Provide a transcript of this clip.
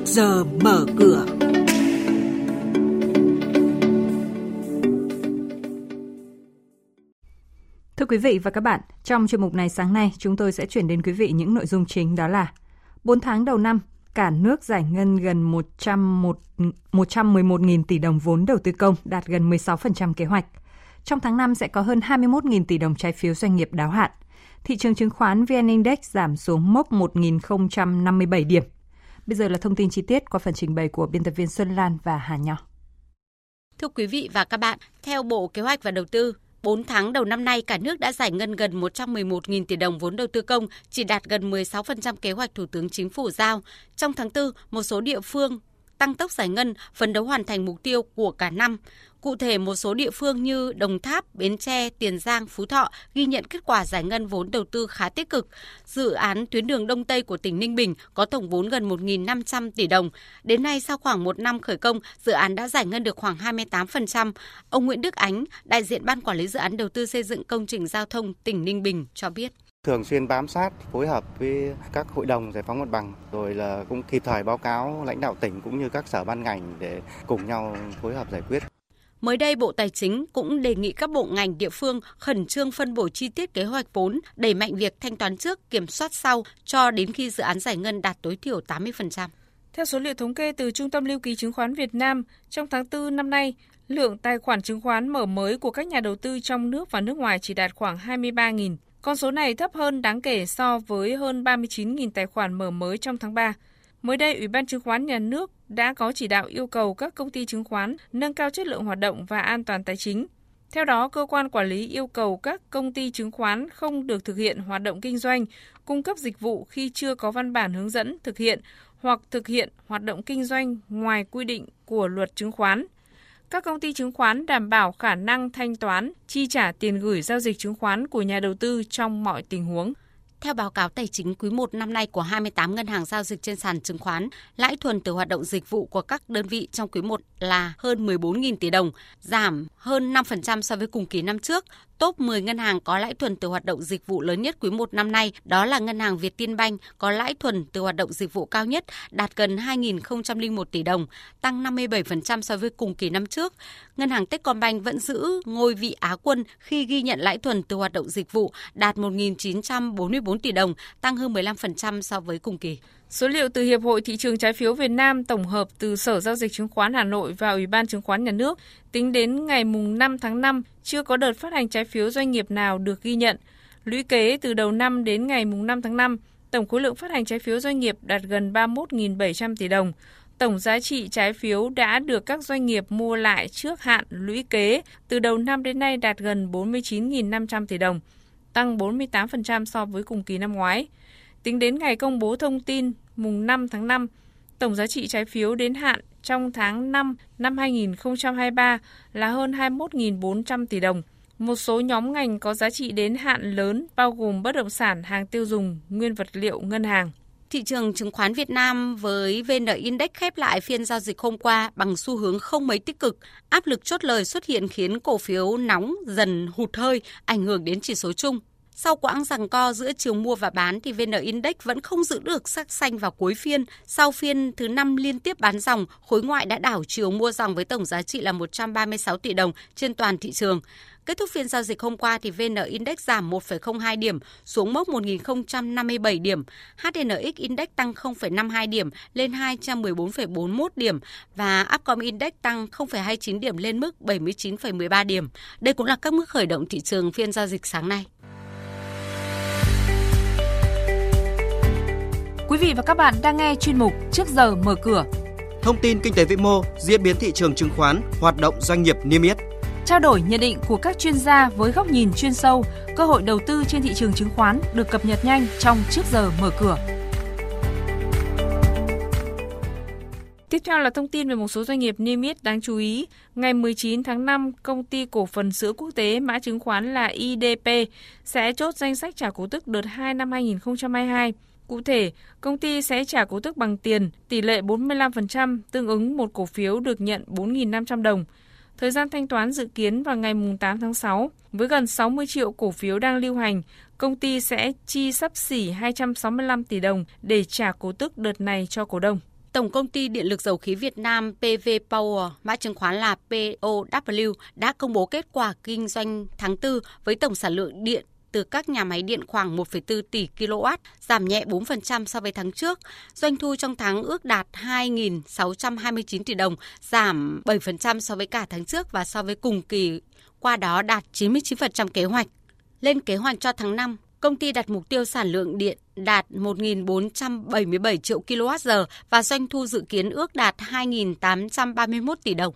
trước giờ mở cửa. Thưa quý vị và các bạn, trong chuyên mục này sáng nay chúng tôi sẽ chuyển đến quý vị những nội dung chính đó là 4 tháng đầu năm, cả nước giải ngân gần 101, 111.000 tỷ đồng vốn đầu tư công, đạt gần 16% kế hoạch. Trong tháng 5 sẽ có hơn 21.000 tỷ đồng trái phiếu doanh nghiệp đáo hạn. Thị trường chứng khoán VN Index giảm xuống mốc 1.057 điểm. Bây giờ là thông tin chi tiết qua phần trình bày của biên tập viên Xuân Lan và Hà Nho. Thưa quý vị và các bạn, theo Bộ Kế hoạch và Đầu tư, 4 tháng đầu năm nay, cả nước đã giải ngân gần 111.000 tỷ đồng vốn đầu tư công, chỉ đạt gần 16% kế hoạch Thủ tướng Chính phủ giao. Trong tháng 4, một số địa phương tăng tốc giải ngân, phấn đấu hoàn thành mục tiêu của cả năm. Cụ thể, một số địa phương như Đồng Tháp, Bến Tre, Tiền Giang, Phú Thọ ghi nhận kết quả giải ngân vốn đầu tư khá tích cực. Dự án tuyến đường Đông Tây của tỉnh Ninh Bình có tổng vốn gần 1.500 tỷ đồng. Đến nay, sau khoảng một năm khởi công, dự án đã giải ngân được khoảng 28%. Ông Nguyễn Đức Ánh, đại diện Ban Quản lý Dự án Đầu tư xây dựng công trình giao thông tỉnh Ninh Bình cho biết thường xuyên bám sát phối hợp với các hội đồng giải phóng mặt bằng rồi là cũng kịp thời báo cáo lãnh đạo tỉnh cũng như các sở ban ngành để cùng nhau phối hợp giải quyết. Mới đây, Bộ Tài chính cũng đề nghị các bộ ngành địa phương khẩn trương phân bổ chi tiết kế hoạch vốn, đẩy mạnh việc thanh toán trước, kiểm soát sau cho đến khi dự án giải ngân đạt tối thiểu 80%. Theo số liệu thống kê từ Trung tâm Lưu ký Chứng khoán Việt Nam, trong tháng 4 năm nay, lượng tài khoản chứng khoán mở mới của các nhà đầu tư trong nước và nước ngoài chỉ đạt khoảng 23.000. Con số này thấp hơn đáng kể so với hơn 39.000 tài khoản mở mới trong tháng 3. Mới đây, Ủy ban chứng khoán nhà nước đã có chỉ đạo yêu cầu các công ty chứng khoán nâng cao chất lượng hoạt động và an toàn tài chính. Theo đó, cơ quan quản lý yêu cầu các công ty chứng khoán không được thực hiện hoạt động kinh doanh, cung cấp dịch vụ khi chưa có văn bản hướng dẫn thực hiện hoặc thực hiện hoạt động kinh doanh ngoài quy định của luật chứng khoán. Các công ty chứng khoán đảm bảo khả năng thanh toán, chi trả tiền gửi giao dịch chứng khoán của nhà đầu tư trong mọi tình huống. Theo báo cáo tài chính quý 1 năm nay của 28 ngân hàng giao dịch trên sàn chứng khoán, lãi thuần từ hoạt động dịch vụ của các đơn vị trong quý 1 là hơn 14.000 tỷ đồng, giảm hơn 5% so với cùng kỳ năm trước. Top 10 ngân hàng có lãi thuần từ hoạt động dịch vụ lớn nhất quý 1 năm nay đó là ngân hàng Việt Tiên Banh có lãi thuần từ hoạt động dịch vụ cao nhất đạt gần 2.001 tỷ đồng, tăng 57% so với cùng kỳ năm trước. Ngân hàng Techcombank vẫn giữ ngôi vị Á quân khi ghi nhận lãi thuần từ hoạt động dịch vụ đạt 1.944 tỷ đồng, tăng hơn 15% so với cùng kỳ. Số liệu từ Hiệp hội Thị trường Trái phiếu Việt Nam tổng hợp từ Sở Giao dịch Chứng khoán Hà Nội và Ủy ban Chứng khoán Nhà nước tính đến ngày 5 tháng 5 chưa có đợt phát hành trái phiếu doanh nghiệp nào được ghi nhận. Lũy kế từ đầu năm đến ngày 5 tháng 5, tổng khối lượng phát hành trái phiếu doanh nghiệp đạt gần 31.700 tỷ đồng. Tổng giá trị trái phiếu đã được các doanh nghiệp mua lại trước hạn lũy kế từ đầu năm đến nay đạt gần 49.500 tỷ đồng, tăng 48% so với cùng kỳ năm ngoái. Tính đến ngày công bố thông tin mùng 5 tháng 5, tổng giá trị trái phiếu đến hạn trong tháng 5 năm 2023 là hơn 21.400 tỷ đồng. Một số nhóm ngành có giá trị đến hạn lớn bao gồm bất động sản, hàng tiêu dùng, nguyên vật liệu, ngân hàng. Thị trường chứng khoán Việt Nam với VN Index khép lại phiên giao dịch hôm qua bằng xu hướng không mấy tích cực. Áp lực chốt lời xuất hiện khiến cổ phiếu nóng dần hụt hơi, ảnh hưởng đến chỉ số chung. Sau quãng rằng co giữa chiều mua và bán thì VN Index vẫn không giữ được sắc xanh vào cuối phiên. Sau phiên thứ 5 liên tiếp bán dòng, khối ngoại đã đảo chiều mua dòng với tổng giá trị là 136 tỷ đồng trên toàn thị trường. Kết thúc phiên giao dịch hôm qua thì VN Index giảm 1,02 điểm xuống mốc 1.057 điểm. HNX Index tăng 0,52 điểm lên 214,41 điểm và Upcom Index tăng 0,29 điểm lên mức 79,13 điểm. Đây cũng là các mức khởi động thị trường phiên giao dịch sáng nay. Quý vị và các bạn đang nghe chuyên mục Trước giờ mở cửa. Thông tin kinh tế vĩ mô, diễn biến thị trường chứng khoán, hoạt động doanh nghiệp niêm yết. Trao đổi nhận định của các chuyên gia với góc nhìn chuyên sâu, cơ hội đầu tư trên thị trường chứng khoán được cập nhật nhanh trong Trước giờ mở cửa. Tiếp theo là thông tin về một số doanh nghiệp niêm yết đáng chú ý. Ngày 19 tháng 5, công ty cổ phần sữa quốc tế mã chứng khoán là IDP sẽ chốt danh sách trả cổ tức đợt 2 năm 2022. Cụ thể, công ty sẽ trả cổ tức bằng tiền, tỷ lệ 45%, tương ứng một cổ phiếu được nhận 4.500 đồng. Thời gian thanh toán dự kiến vào ngày 8 tháng 6. Với gần 60 triệu cổ phiếu đang lưu hành, công ty sẽ chi sắp xỉ 265 tỷ đồng để trả cổ tức đợt này cho cổ đông. Tổng công ty Điện lực Dầu khí Việt Nam PV Power, mã chứng khoán là POW, đã công bố kết quả kinh doanh tháng 4 với tổng sản lượng điện từ các nhà máy điện khoảng 1,4 tỷ kW, giảm nhẹ 4% so với tháng trước. Doanh thu trong tháng ước đạt 2.629 tỷ đồng, giảm 7% so với cả tháng trước và so với cùng kỳ, qua đó đạt 99% kế hoạch. Lên kế hoạch cho tháng 5, công ty đặt mục tiêu sản lượng điện đạt 1.477 triệu kWh và doanh thu dự kiến ước đạt 2.831 tỷ đồng.